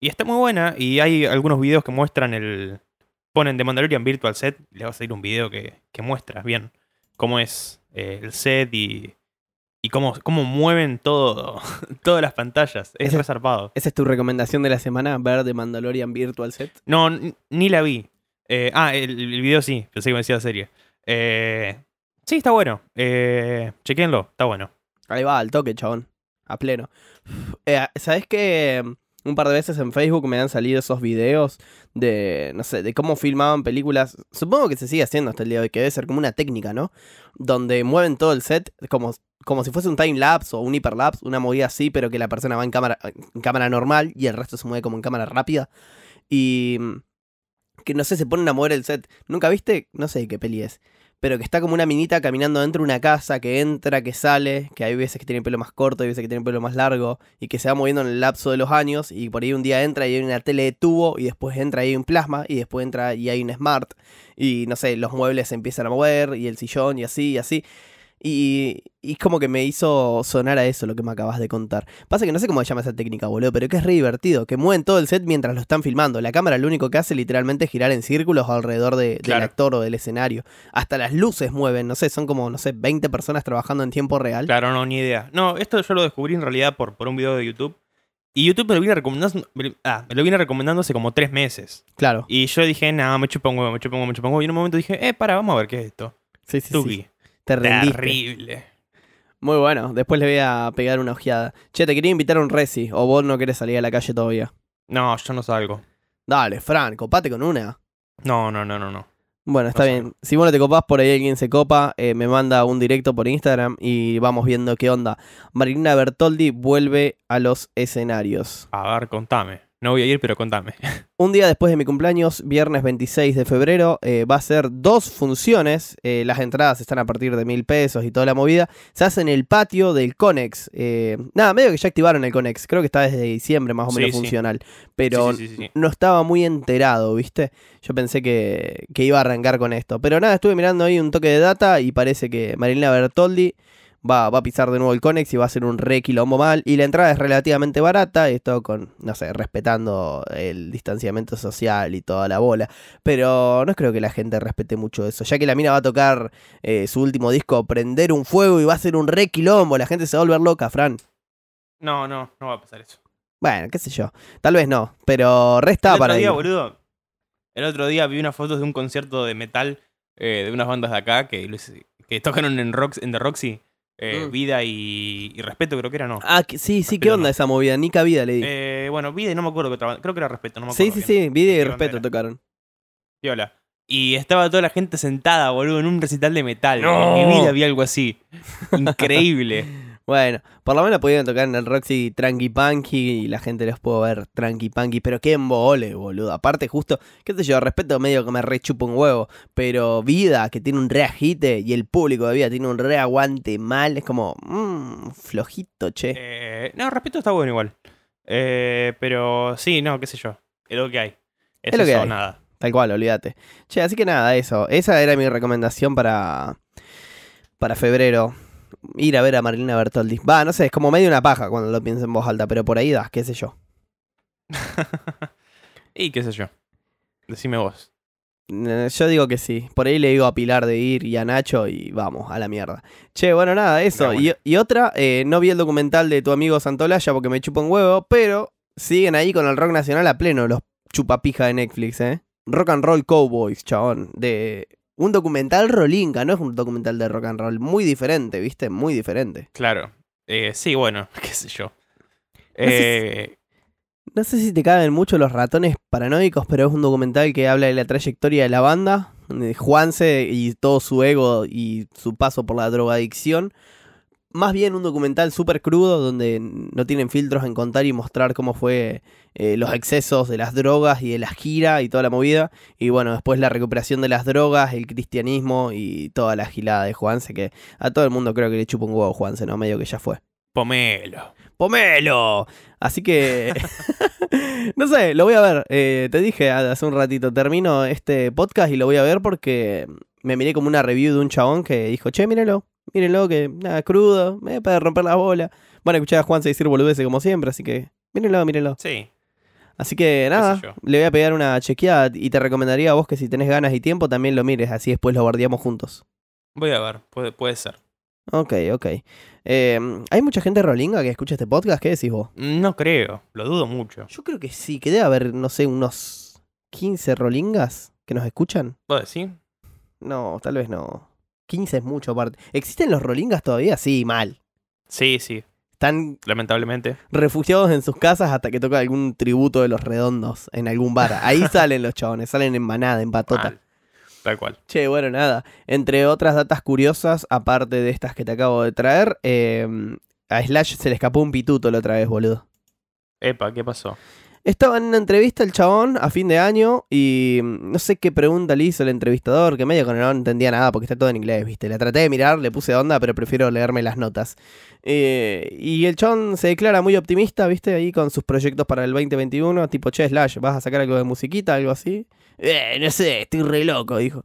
y está muy buena, y hay algunos videos que muestran el... Ponen The Mandalorian Virtual Set, le va a salir un video que, que muestra bien cómo es el set y, y cómo, cómo mueven todo, *laughs* todas las pantallas. Es resarpado. ¿Esa es tu recomendación de la semana? Ver The Mandalorian Virtual Set. No, ni la vi. Eh, ah, el, el video sí, pensé que me decía serie. Eh, sí, está bueno. Eh, chequenlo, está bueno. Ahí va, al toque, chabón. A pleno. ¿Sabes qué? Un par de veces en Facebook me han salido esos videos de, no sé, de cómo filmaban películas. Supongo que se sigue haciendo hasta el día de hoy, que debe ser como una técnica, ¿no? Donde mueven todo el set como, como si fuese un time lapse o un hiperlapse, una movida así, pero que la persona va en cámara, en cámara normal y el resto se mueve como en cámara rápida. Y mm, que no sé, se ponen a mover el set. ¿Nunca viste? No sé qué peli es. Pero que está como una minita caminando dentro de una casa, que entra, que sale, que hay veces que tiene pelo más corto, hay veces que tiene pelo más largo, y que se va moviendo en el lapso de los años, y por ahí un día entra y hay una tele de tubo, y después entra y hay un plasma, y después entra y hay un smart, y no sé, los muebles se empiezan a mover, y el sillón, y así, y así. Y, y es como que me hizo sonar a eso lo que me acabas de contar. Pasa que no sé cómo se llama esa técnica, boludo, pero que es re divertido. Que mueven todo el set mientras lo están filmando. La cámara lo único que hace literalmente es girar en círculos alrededor de- del actor o del escenario. Hasta las luces mueven, no sé, son como, no sé, 20 personas trabajando en tiempo real. Claro, no, ni idea. No, esto yo lo descubrí en realidad por, por un video de YouTube. Y YouTube me lo viene recomendando. me- Ah, me lo viene recomendando hace como tres meses. Claro. Y yo dije, no, me huevo, me huevo, me huevo. Y en un momento dije, eh, para, vamos a ver qué es esto. Sí, sí, sí. Tuki. Te rendiste. Terrible. Muy bueno, después le voy a pegar una ojeada. Che, te quería invitar a un resi, o vos no querés salir a la calle todavía. No, yo no salgo. Dale, Fran, copate con una. No, no, no, no, no. Bueno, está No bien. Si vos no te copás, por ahí alguien se copa, eh, me manda un directo por Instagram y vamos viendo qué onda. Marilina Bertoldi vuelve a los escenarios. A ver, contame. No voy a ir, pero contame. *laughs* Un día después de mi cumpleaños, viernes 26 de febrero, eh, va a ser dos funciones. eh, las entradas están a partir de mil pesos y toda la movida. Se hace en el patio del Conex. eh, nada, medio que ya activaron el Conex. Creo que está desde diciembre más o menos sí. funcional. Pero Sí, sí. no estaba muy enterado, ¿viste? Yo pensé que, que iba a arrancar con esto. Pero nada, estuve mirando ahí un toque de data y parece que Marilina Bertoldi va, va a pisar de nuevo el Conex y va a ser un re quilombo mal. Y la entrada es relativamente barata, esto con, no sé, respetando el distanciamiento social y toda la bola. Pero no creo que la gente respete mucho eso, ya que la mina va a tocar eh, su último disco, Prender un Fuego, y va a ser un re quilombo, la gente se va a volver loca, Fran. No, no, no va a pasar eso. Bueno, qué sé yo. Tal vez no, pero resta el otro para día, boludo. El otro día vi unas fotos de un concierto de metal eh, de unas bandas de acá que, que tocaron en, Rox, en The Roxy. Eh, Mm. Vida y, y Respeto, creo que era, no. Ah, que- sí, sí, ¿qué onda no. esa movida? Ni cabida le di. Eh, bueno, Vida y no me acuerdo qué otra banda. Creo que era Respeto, no me sí, acuerdo. sí, bien. sí, vida y ¿Qué banda respeto era? tocaron. Piola. Y estaba toda la gente sentada, boludo, en un recital de metal. No. En mi vida vi algo así. Increíble. *laughs* Bueno, por lo menos pudieron tocar en el Roxy Tranqui Punky y la gente los pudo ver Tranqui Punky, pero qué embole, boludo. Aparte, justo, qué sé yo, respeto medio que me rechupa un huevo, pero Vida, que tiene un re agite, y el público de Vida tiene un re aguante mal, es como, mmm, flojito, che. Eh, no, Respeto está bueno igual. Eh, pero sí, no, qué sé yo. Es lo que hay. Es, Es lo que hay. nada. Tal cual, olvídate. Che, así que nada, eso. Esa era mi recomendación para, para febrero. Ir a ver a Marilina Bertoldi. Va, no sé, es como medio una paja cuando lo pienso en voz alta, pero por ahí das, qué sé yo. *laughs* y qué sé yo. Decime vos. Eh, Yo digo que sí. Por ahí le digo a Pilar de ir y a Nacho y vamos, a la mierda. Che, bueno, nada, eso. Y, y otra, eh, no vi el documental de tu amigo Santolaya porque me chupa un huevo, pero siguen ahí con el rock nacional a pleno los chupapija de Netflix, ¿eh? Rock and Roll Cowboys, chabón. De un documental rolinga, no es un documental de rock and roll. Muy diferente, ¿viste? Muy diferente. Claro. Eh, sí, bueno, *laughs* qué sé yo. No sé Eh, No sé si te caben mucho los ratones paranoicos, pero es un documental que habla de la trayectoria de la banda, de Juanse y todo su ego y su paso por la drogadicción. Más bien un documental súper crudo donde no tienen filtros en contar y mostrar cómo fue eh, los excesos de las drogas y de la gira y toda la movida. Y bueno, después la recuperación de las drogas, el cristianismo y toda la gilada de Juanse, que a todo el mundo creo que le chupa un huevo Juanse, ¿no? Medio que ya fue. pomelo. ¡Pomelo! Así que. *laughs* no sé, lo voy a ver. Eh, te dije hace un ratito, termino este podcast y lo voy a ver porque me miré como una review de un chabón que dijo: Che, mírenlo, mírenlo, que nada, crudo, me puede romper la bola. Bueno, escuché a Juanse decir boludeces como siempre, así que mírenlo, mírenlo. Sí. Así que nada, le voy a pegar una chequeada y te recomendaría a vos que si tenés ganas y tiempo también lo mires, así después lo guardiamos juntos. Voy a ver, puede, puede ser. Ok, ok. Eh, ¿Hay mucha gente rolinga que escucha este podcast? ¿Qué decís vos? No creo, lo dudo mucho. Yo creo que sí, que debe haber, no sé, unos 15 rolingas que nos escuchan. ¿Vos decís? No, tal vez no. 15 es mucho aparte. ¿Existen los rolingas todavía? Sí, mal. Sí, sí, Están lamentablemente. refugiados en sus casas hasta que toca algún tributo de los redondos en algún bar. Ahí *laughs* salen los chabones, salen en manada, en patota. Mal. Tal cual. Che, bueno, nada. Entre otras datas curiosas, aparte de estas que te acabo de traer, eh, a Slash se le escapó un pituto la otra vez, boludo. Epa, ¿qué pasó? Estaba en una entrevista el chabón a fin de año y mm, no sé qué pregunta le hizo el entrevistador, que medio que no entendía nada porque está todo en inglés, ¿viste? La traté de mirar, le puse onda, pero prefiero leerme las notas. Eh, y el chabón se declara muy optimista, ¿viste? Ahí con sus proyectos para el 2021, tipo, che, Slash, ¿vas a sacar algo de musiquita, algo así? Eh, no sé, estoy re loco, dijo.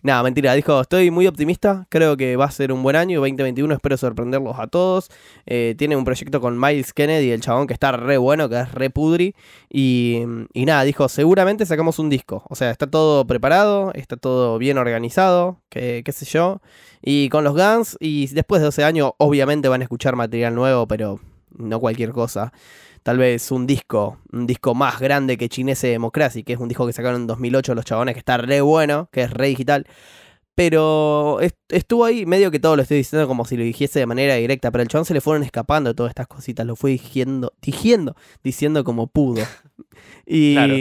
Nada, mentira, dijo, estoy muy optimista, creo que va a ser un buen año, 2021, espero sorprenderlos a todos. Eh, tiene un proyecto con Miles Kennedy, el chabón que está re bueno, que es re pudri. Y, y nada, dijo, seguramente sacamos un disco. O sea, está todo preparado, está todo bien organizado, que, qué sé yo. Y con los Guns, y después de 12 años, obviamente van a escuchar material nuevo, pero no cualquier cosa. Tal vez un disco, un disco más grande que Chinese Democracy, que es un disco que sacaron en 2008 los chabones, que está re bueno, que es re digital. Pero est- estuvo ahí, medio que todo lo estoy diciendo como si lo dijese de manera directa, pero al chabón se le fueron escapando todas estas cositas, lo fue diciendo, diciendo, diciendo como pudo. *laughs* Y, Claro.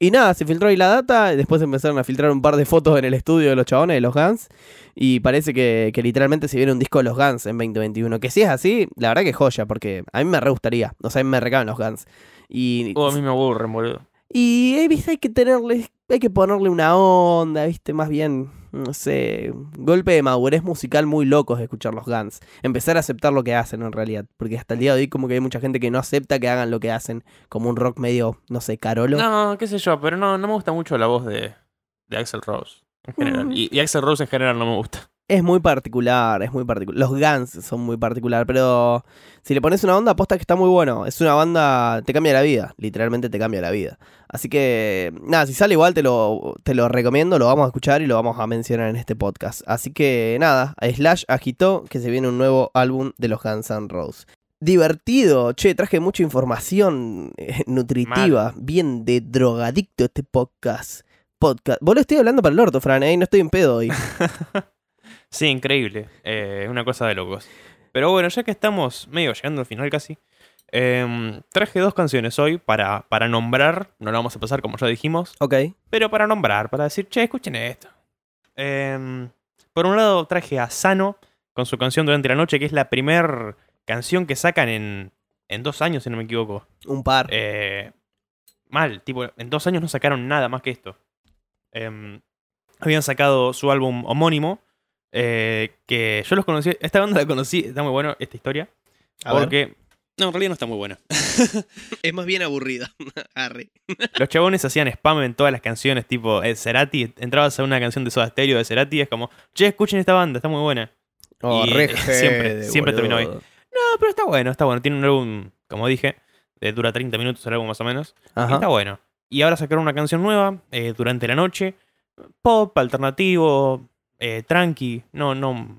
Y nada, se filtró ahí la data, después empezaron a filtrar un par de fotos en el estudio de los chabones, de los Guns, y parece que, que literalmente se viene un disco de los Guns en 2021. Que si es así, la verdad que joya, porque a mí me re gustaría, o sea, a mí me recaban los Guns. Y, Oh, a mí me aburren, boludo. Y eh, ¿viste? hay que tenerle, hay que ponerle una onda, ¿viste? Más bien, no sé, golpe de madurez musical muy locos de escuchar los Guns. Empezar a aceptar lo que hacen en realidad, porque hasta el día de hoy como que hay mucha gente que no acepta que hagan lo que hacen, como un rock medio, no sé, carolo. No, qué sé yo, pero no, no me gusta mucho la voz de, de Axel Rose en general. Mm. Y, y Axel Rose en general no me gusta. Es muy particular, es muy particular. Los Guns son muy particular, pero si le pones una onda, aposta que está muy bueno. Es una banda, te cambia la vida, literalmente te cambia la vida. Así que, nada, si sale igual te lo, te lo recomiendo, lo vamos a escuchar y lo vamos a mencionar en este podcast. Así que, nada, Slash agitó que se viene un nuevo álbum de los Guns N' Roses. Divertido, che, traje mucha información eh, nutritiva, bien de drogadicto este podcast. Podcast. Vos lo estoy hablando para el orto, Fran, ¿eh? no estoy en pedo hoy. *laughs* Sí, increíble. Eh, una cosa de locos. Pero bueno, ya que estamos medio llegando al final casi, em, traje dos canciones hoy para, para nombrar. No lo vamos a pasar como ya dijimos, ok. pero para nombrar, para decir, che, escuchen esto. Em, por un lado traje a Sano con su canción Durante la Noche, que es la primer canción que sacan en, en dos años, si no me equivoco. Un par. Eh, mal, tipo, en dos años no sacaron nada más que esto. Em, habían sacado su álbum homónimo, eh, que yo los conocí, esta banda la conocí, está muy bueno esta historia, A ver. porque... No, en realidad no está muy buena. *laughs* Es más bien aburrida. *laughs* Arre. Los chabones hacían spam en todas las canciones, tipo eh, Cerati, entrabas a una canción de Soda Stereo de Cerati, es como, che, escuchen esta banda, está muy buena. Oh, Y, re eh, siempre- siempre terminó ahí. No, pero está bueno, está bueno. Tiene un álbum, como dije, dura 30 minutos el álbum más o menos. Y está bueno. Y ahora sacaron una canción nueva, eh, durante la noche. Pop, alternativo, eh, tranqui. No, no.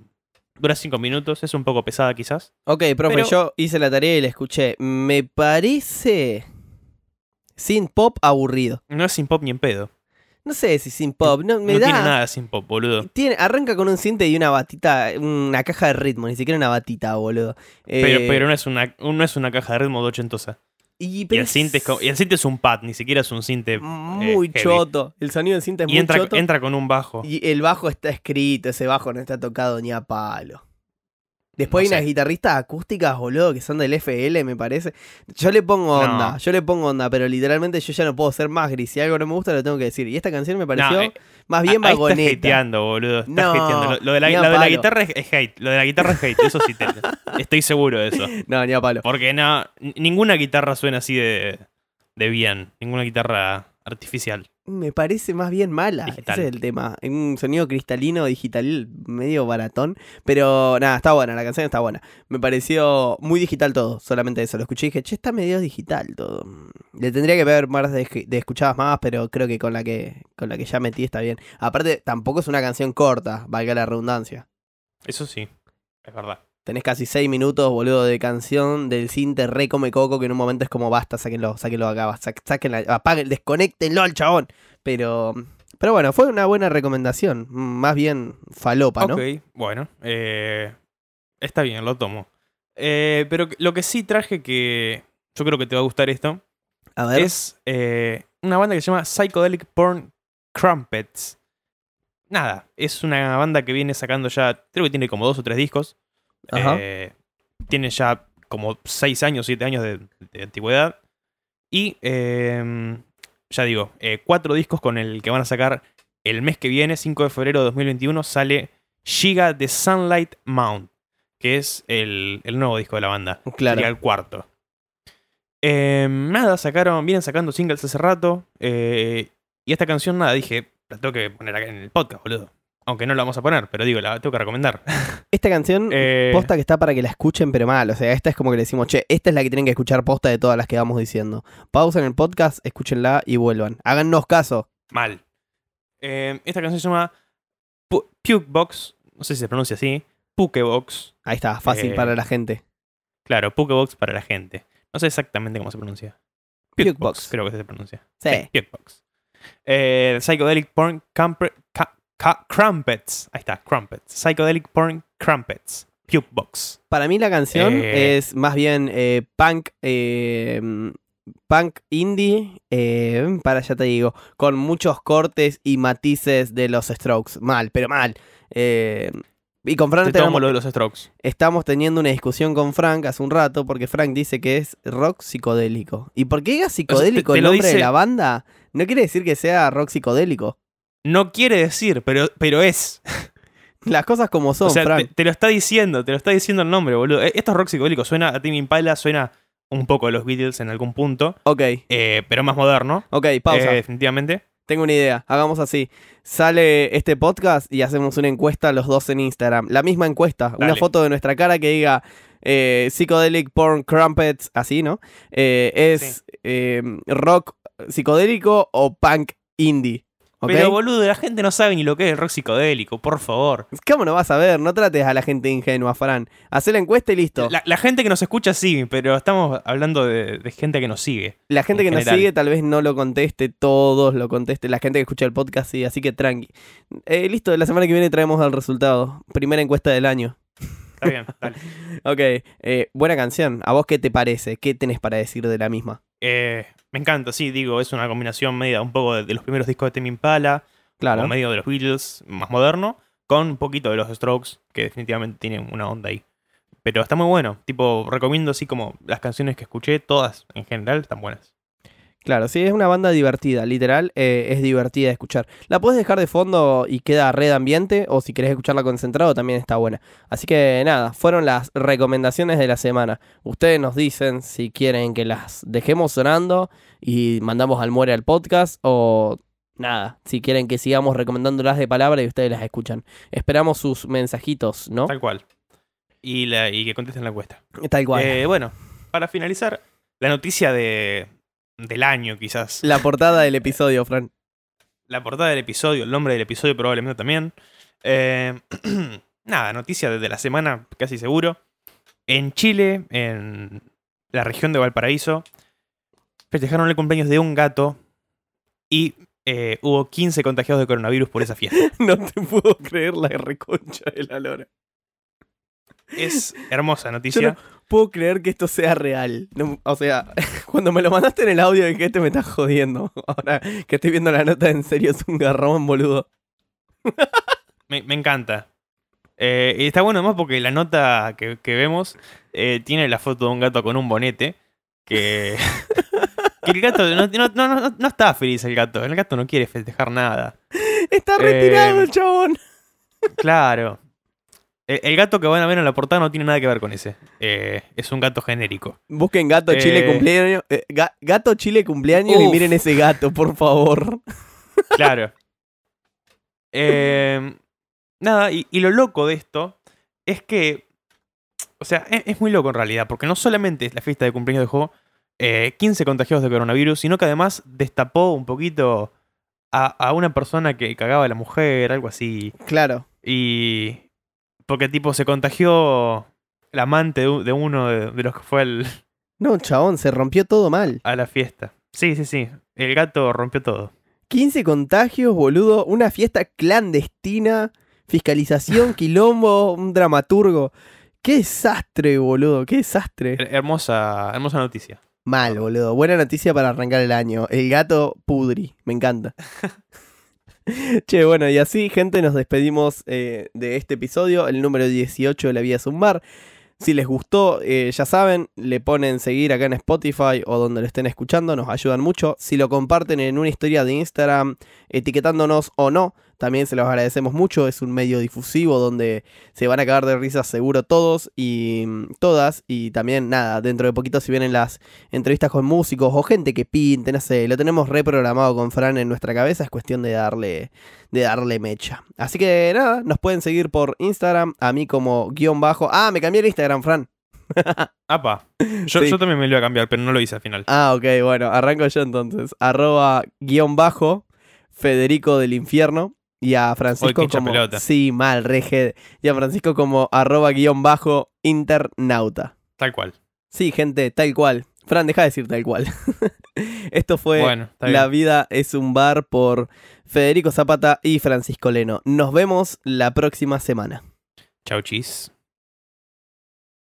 Dura 5 minutos, es un poco pesada quizás. Ok, profe, Pero- yo hice la tarea y la escuché. Me parece. Sin pop aburrido. No es sin pop ni en pedo. No sé si sin pop. No, me no da. tiene nada sin pop, boludo. Tiene- arranca con un cinte y una batita, una caja de ritmo, ni siquiera una batita, boludo. Pero, Eh, pero no, es una, no es una caja de ritmo de ochentosa. Y, el, synth es, co- y el synth es un pad, ni siquiera es un synth. eh, muy choto. El sonido del cinte es Y muy entra, choto. entra con un bajo. Y el bajo está escrito, ese bajo no está tocado ni a palo. Después No hay unas guitarristas acústicas, boludo, que son del FL, me parece. Yo le pongo No. onda, yo le pongo onda, pero literalmente yo ya no puedo ser más gris. Si algo no me gusta, lo tengo que decir. Y esta canción me pareció No, eh, más bien estás vagoneta. hateando, boludo. Estás No, hateando. Lo, lo de la, lo de la guitarra es, hate. Lo de la guitarra es hate. Eso sí, te- estoy seguro de eso. *laughs* No, ni a palo. Porque no, ninguna guitarra suena así de, de bien. Ninguna guitarra artificial. Me parece más bien mala. Digital. Ese es el tema. Un sonido cristalino, digital, medio baratón. Pero nada, está buena, la canción está buena. Me pareció muy digital todo, solamente eso. Lo escuché y dije, che, está medio digital todo. Le tendría que ver más de, de escuchadas más, pero creo que con la que con la que ya metí está bien. Aparte, tampoco es una canción corta, valga la redundancia. Eso sí, es verdad. Tenés casi seis minutos, boludo, de canción del cinte re come coco que en un momento es como basta, sáquenlo, sáquenlo acá, sa- sáquenla, apaguen, desconectenlo al chabón. Pero, pero bueno, fue una buena recomendación, más bien falopa, ¿no? Ok, bueno. eh, está bien, lo tomo. Eh, pero lo que sí traje que yo creo que te va a gustar esto A ver, es eh, una banda que se llama Psychedelic Porn Crumpets. Nada, es una banda que viene sacando ya, creo que tiene como dos o tres discos. Eh, tiene ya como seis años, siete años de, de antigüedad. Y eh, ya digo, eh, cuatro discos con el que van a sacar el mes que viene, 5 de febrero de 2021, sale Giga de Sunlight Mount, que es el, el nuevo disco de la banda. claro. Sería el cuarto. Eh, nada, sacaron, vienen sacando singles hace rato. eh, y esta canción, nada, dije, la tengo que poner acá en el podcast, boludo. Aunque no la vamos a poner, pero digo, la tengo que recomendar. *laughs* Esta canción, Eh, posta que está para que la escuchen, pero mal. O sea, esta es como que le decimos, che, esta es la que tienen que escuchar posta de todas las que vamos diciendo. Pausen el podcast, escúchenla y vuelvan. Háganos caso. Mal. Eh, esta canción se llama Pu- Pukebox. No sé si se pronuncia así. Pukebox. Ahí está, fácil Eh, para la gente. Claro, Pukebox para la gente. No sé exactamente cómo se pronuncia. Pukebox. Creo que se pronuncia. Sí. Pukebox. Eh, Psychedelic Porn Camper- Ca- Ca- Crumpets. Ahí está, Crumpets. Psychedelic Porn Crumpets. Pukebox. Para mí la canción Eh. es más bien eh, punk, eh, punk indie, para ya te digo, con muchos cortes y matices de los Strokes. Mal, pero mal. Y con Frank Te tenemos- tomo lo de los strokes. estamos teniendo una discusión con Frank hace un rato porque Frank dice que es rock psicodélico. ¿Y por qué diga psicodélico te el nombre de la banda? No quiere decir que sea rock psicodélico. No quiere decir, pero, pero es. *laughs* Las cosas como son, o sea, te, Frank. te lo está diciendo, te lo está diciendo el nombre, boludo. Eh, Esto es rock psicodélico. Suena a Timmy Impala, suena un poco a los Beatles en algún punto, Ok, eh, pero más moderno. ok, pausa. eh, definitivamente. Tengo una idea. Hagamos así. Sale este podcast y hacemos una encuesta los dos en Instagram. La misma encuesta. Una foto de nuestra cara que diga eh, Psychedelic Porn Crumpets, así, ¿no? Eh, ¿Es eh, rock psicodélico o punk indie? ¿Ok? Pero boludo, la gente no sabe ni lo que es el rock psicodélico, por favor. ¿Cómo no vas a ver? No trates a la gente ingenua, Fran. Hacé la encuesta y listo. La, la gente que nos escucha sí, pero estamos hablando de, de gente que nos sigue. La gente en que nos sigue tal vez no lo conteste, todos lo conteste. La gente que escucha el podcast sí, así que tranqui. Eh, listo, la semana que viene traemos el resultado. Primera encuesta del año. Está bien, *laughs* dale. Ok, eh, buena canción. ¿A vos qué te parece? ¿Qué tenés para decir de la misma? Eh, me encanta, sí, digo, es una combinación media un poco de, de los primeros discos de Tame Impala, Claro. o medio de los Beatles, más moderno, con un poquito de los Strokes, que definitivamente tienen una onda ahí. Pero está muy bueno, tipo, recomiendo así como las canciones que escuché, todas en general están buenas. Claro, sí, es una banda divertida, literal, eh, es divertida de escuchar. La puedes dejar de fondo y queda red ambiente, o si querés escucharla concentrado también está buena. Así que nada, fueron las recomendaciones de la semana. Ustedes nos dicen si quieren que las dejemos sonando y mandamos al muere al podcast, o nada, si quieren que sigamos recomendándolas de palabra y ustedes las escuchan. Esperamos sus mensajitos, ¿no? Tal cual. Y, la, y que contesten la encuesta. Tal cual. Eh, bueno, para finalizar, la noticia de, del año quizás. La *laughs* portada del episodio, Fran. la portada del episodio, el nombre del episodio probablemente también. Eh, *clears throat* nada, noticia de la semana, casi seguro. En Chile, en la región de Valparaíso, festejaron el cumpleaños de un gato y eh, hubo 15 contagiados de coronavirus por esa fiesta. *laughs* No te puedo creer la reconcha de la lora. Es hermosa noticia. puedo creer que esto sea real. No, o sea, *laughs* cuando me lo mandaste en el audio dije, este me está jodiendo. *laughs* Ahora que estoy viendo la nota en serio es un garrón, boludo. Me, me encanta. Eh, y está bueno además porque la nota que, que vemos eh, tiene la foto de un gato con un bonete. Que, *laughs* que el gato no, no- no- no- no está feliz el gato. El gato no quiere festejar nada. Está retirado Eh, el chabón. Claro. El, el gato que van a ver en la portada no tiene nada que ver con ese. Eh, es un gato genérico. Busquen gato Chile eh, cumpleaños. eh, ga- gato Chile cumpleaños y miren ese gato, por favor. *laughs* Claro. Eh, nada, y, y lo loco de esto es que. O sea, es, es muy loco en realidad, porque no solamente es la fiesta de cumpleaños de juego, 15 contagiados de coronavirus, sino que además destapó un poquito a, a una persona que cagaba a la mujer, algo así. Claro. Y. Porque, tipo, se contagió el amante de, uno de, de los que fue al- *laughs* No, chabón, se rompió todo mal. a la fiesta. Sí, sí, sí. El gato rompió todo. 15 contagios, boludo. Una fiesta clandestina. Fiscalización, *laughs* quilombo, un dramaturgo. Qué desastre, boludo. Qué desastre. Her- Hermosa, hermosa noticia. Mal, boludo. Buena noticia para arrancar el año. El gato pudri. Me encanta. *laughs* *laughs* che, bueno, y así, gente, nos despedimos eh, de este episodio, el número 18 de La Vía Zumbar. Si les gustó, eh, ya saben, le ponen seguir acá en Spotify o donde lo estén escuchando, nos ayudan mucho. Si lo comparten en una historia de Instagram, etiquetándonos o no, también se los agradecemos mucho. Es un medio difusivo donde se van a cagar de risas seguro todos y mm, todas. Y también, nada, dentro de poquito si vienen las entrevistas con músicos o gente que pinte, no sé, lo tenemos reprogramado con Fran en nuestra cabeza, es cuestión de darle, de darle mecha. Así que nada, nos pueden seguir por Instagram, a mí como guion bajo. Ah, me cambié el Instagram, Fran. *laughs* Apa. Yo, Sí. yo también me lo iba a cambiar, pero no lo hice al final. Ah, ok, bueno, arranco yo entonces. Arroba guion bajo Federico del Infierno. Y a Francisco como... pelota. Sí, mal, reje. Y a Francisco como arroba guion bajo internauta. Tal cual. Sí, gente, tal cual. Fran, deja de decir tal cual. *laughs* Esto fue bueno, La vida es un bar por Federico Zapata y Francisco Leno. Nos vemos la próxima semana. Chau, chis.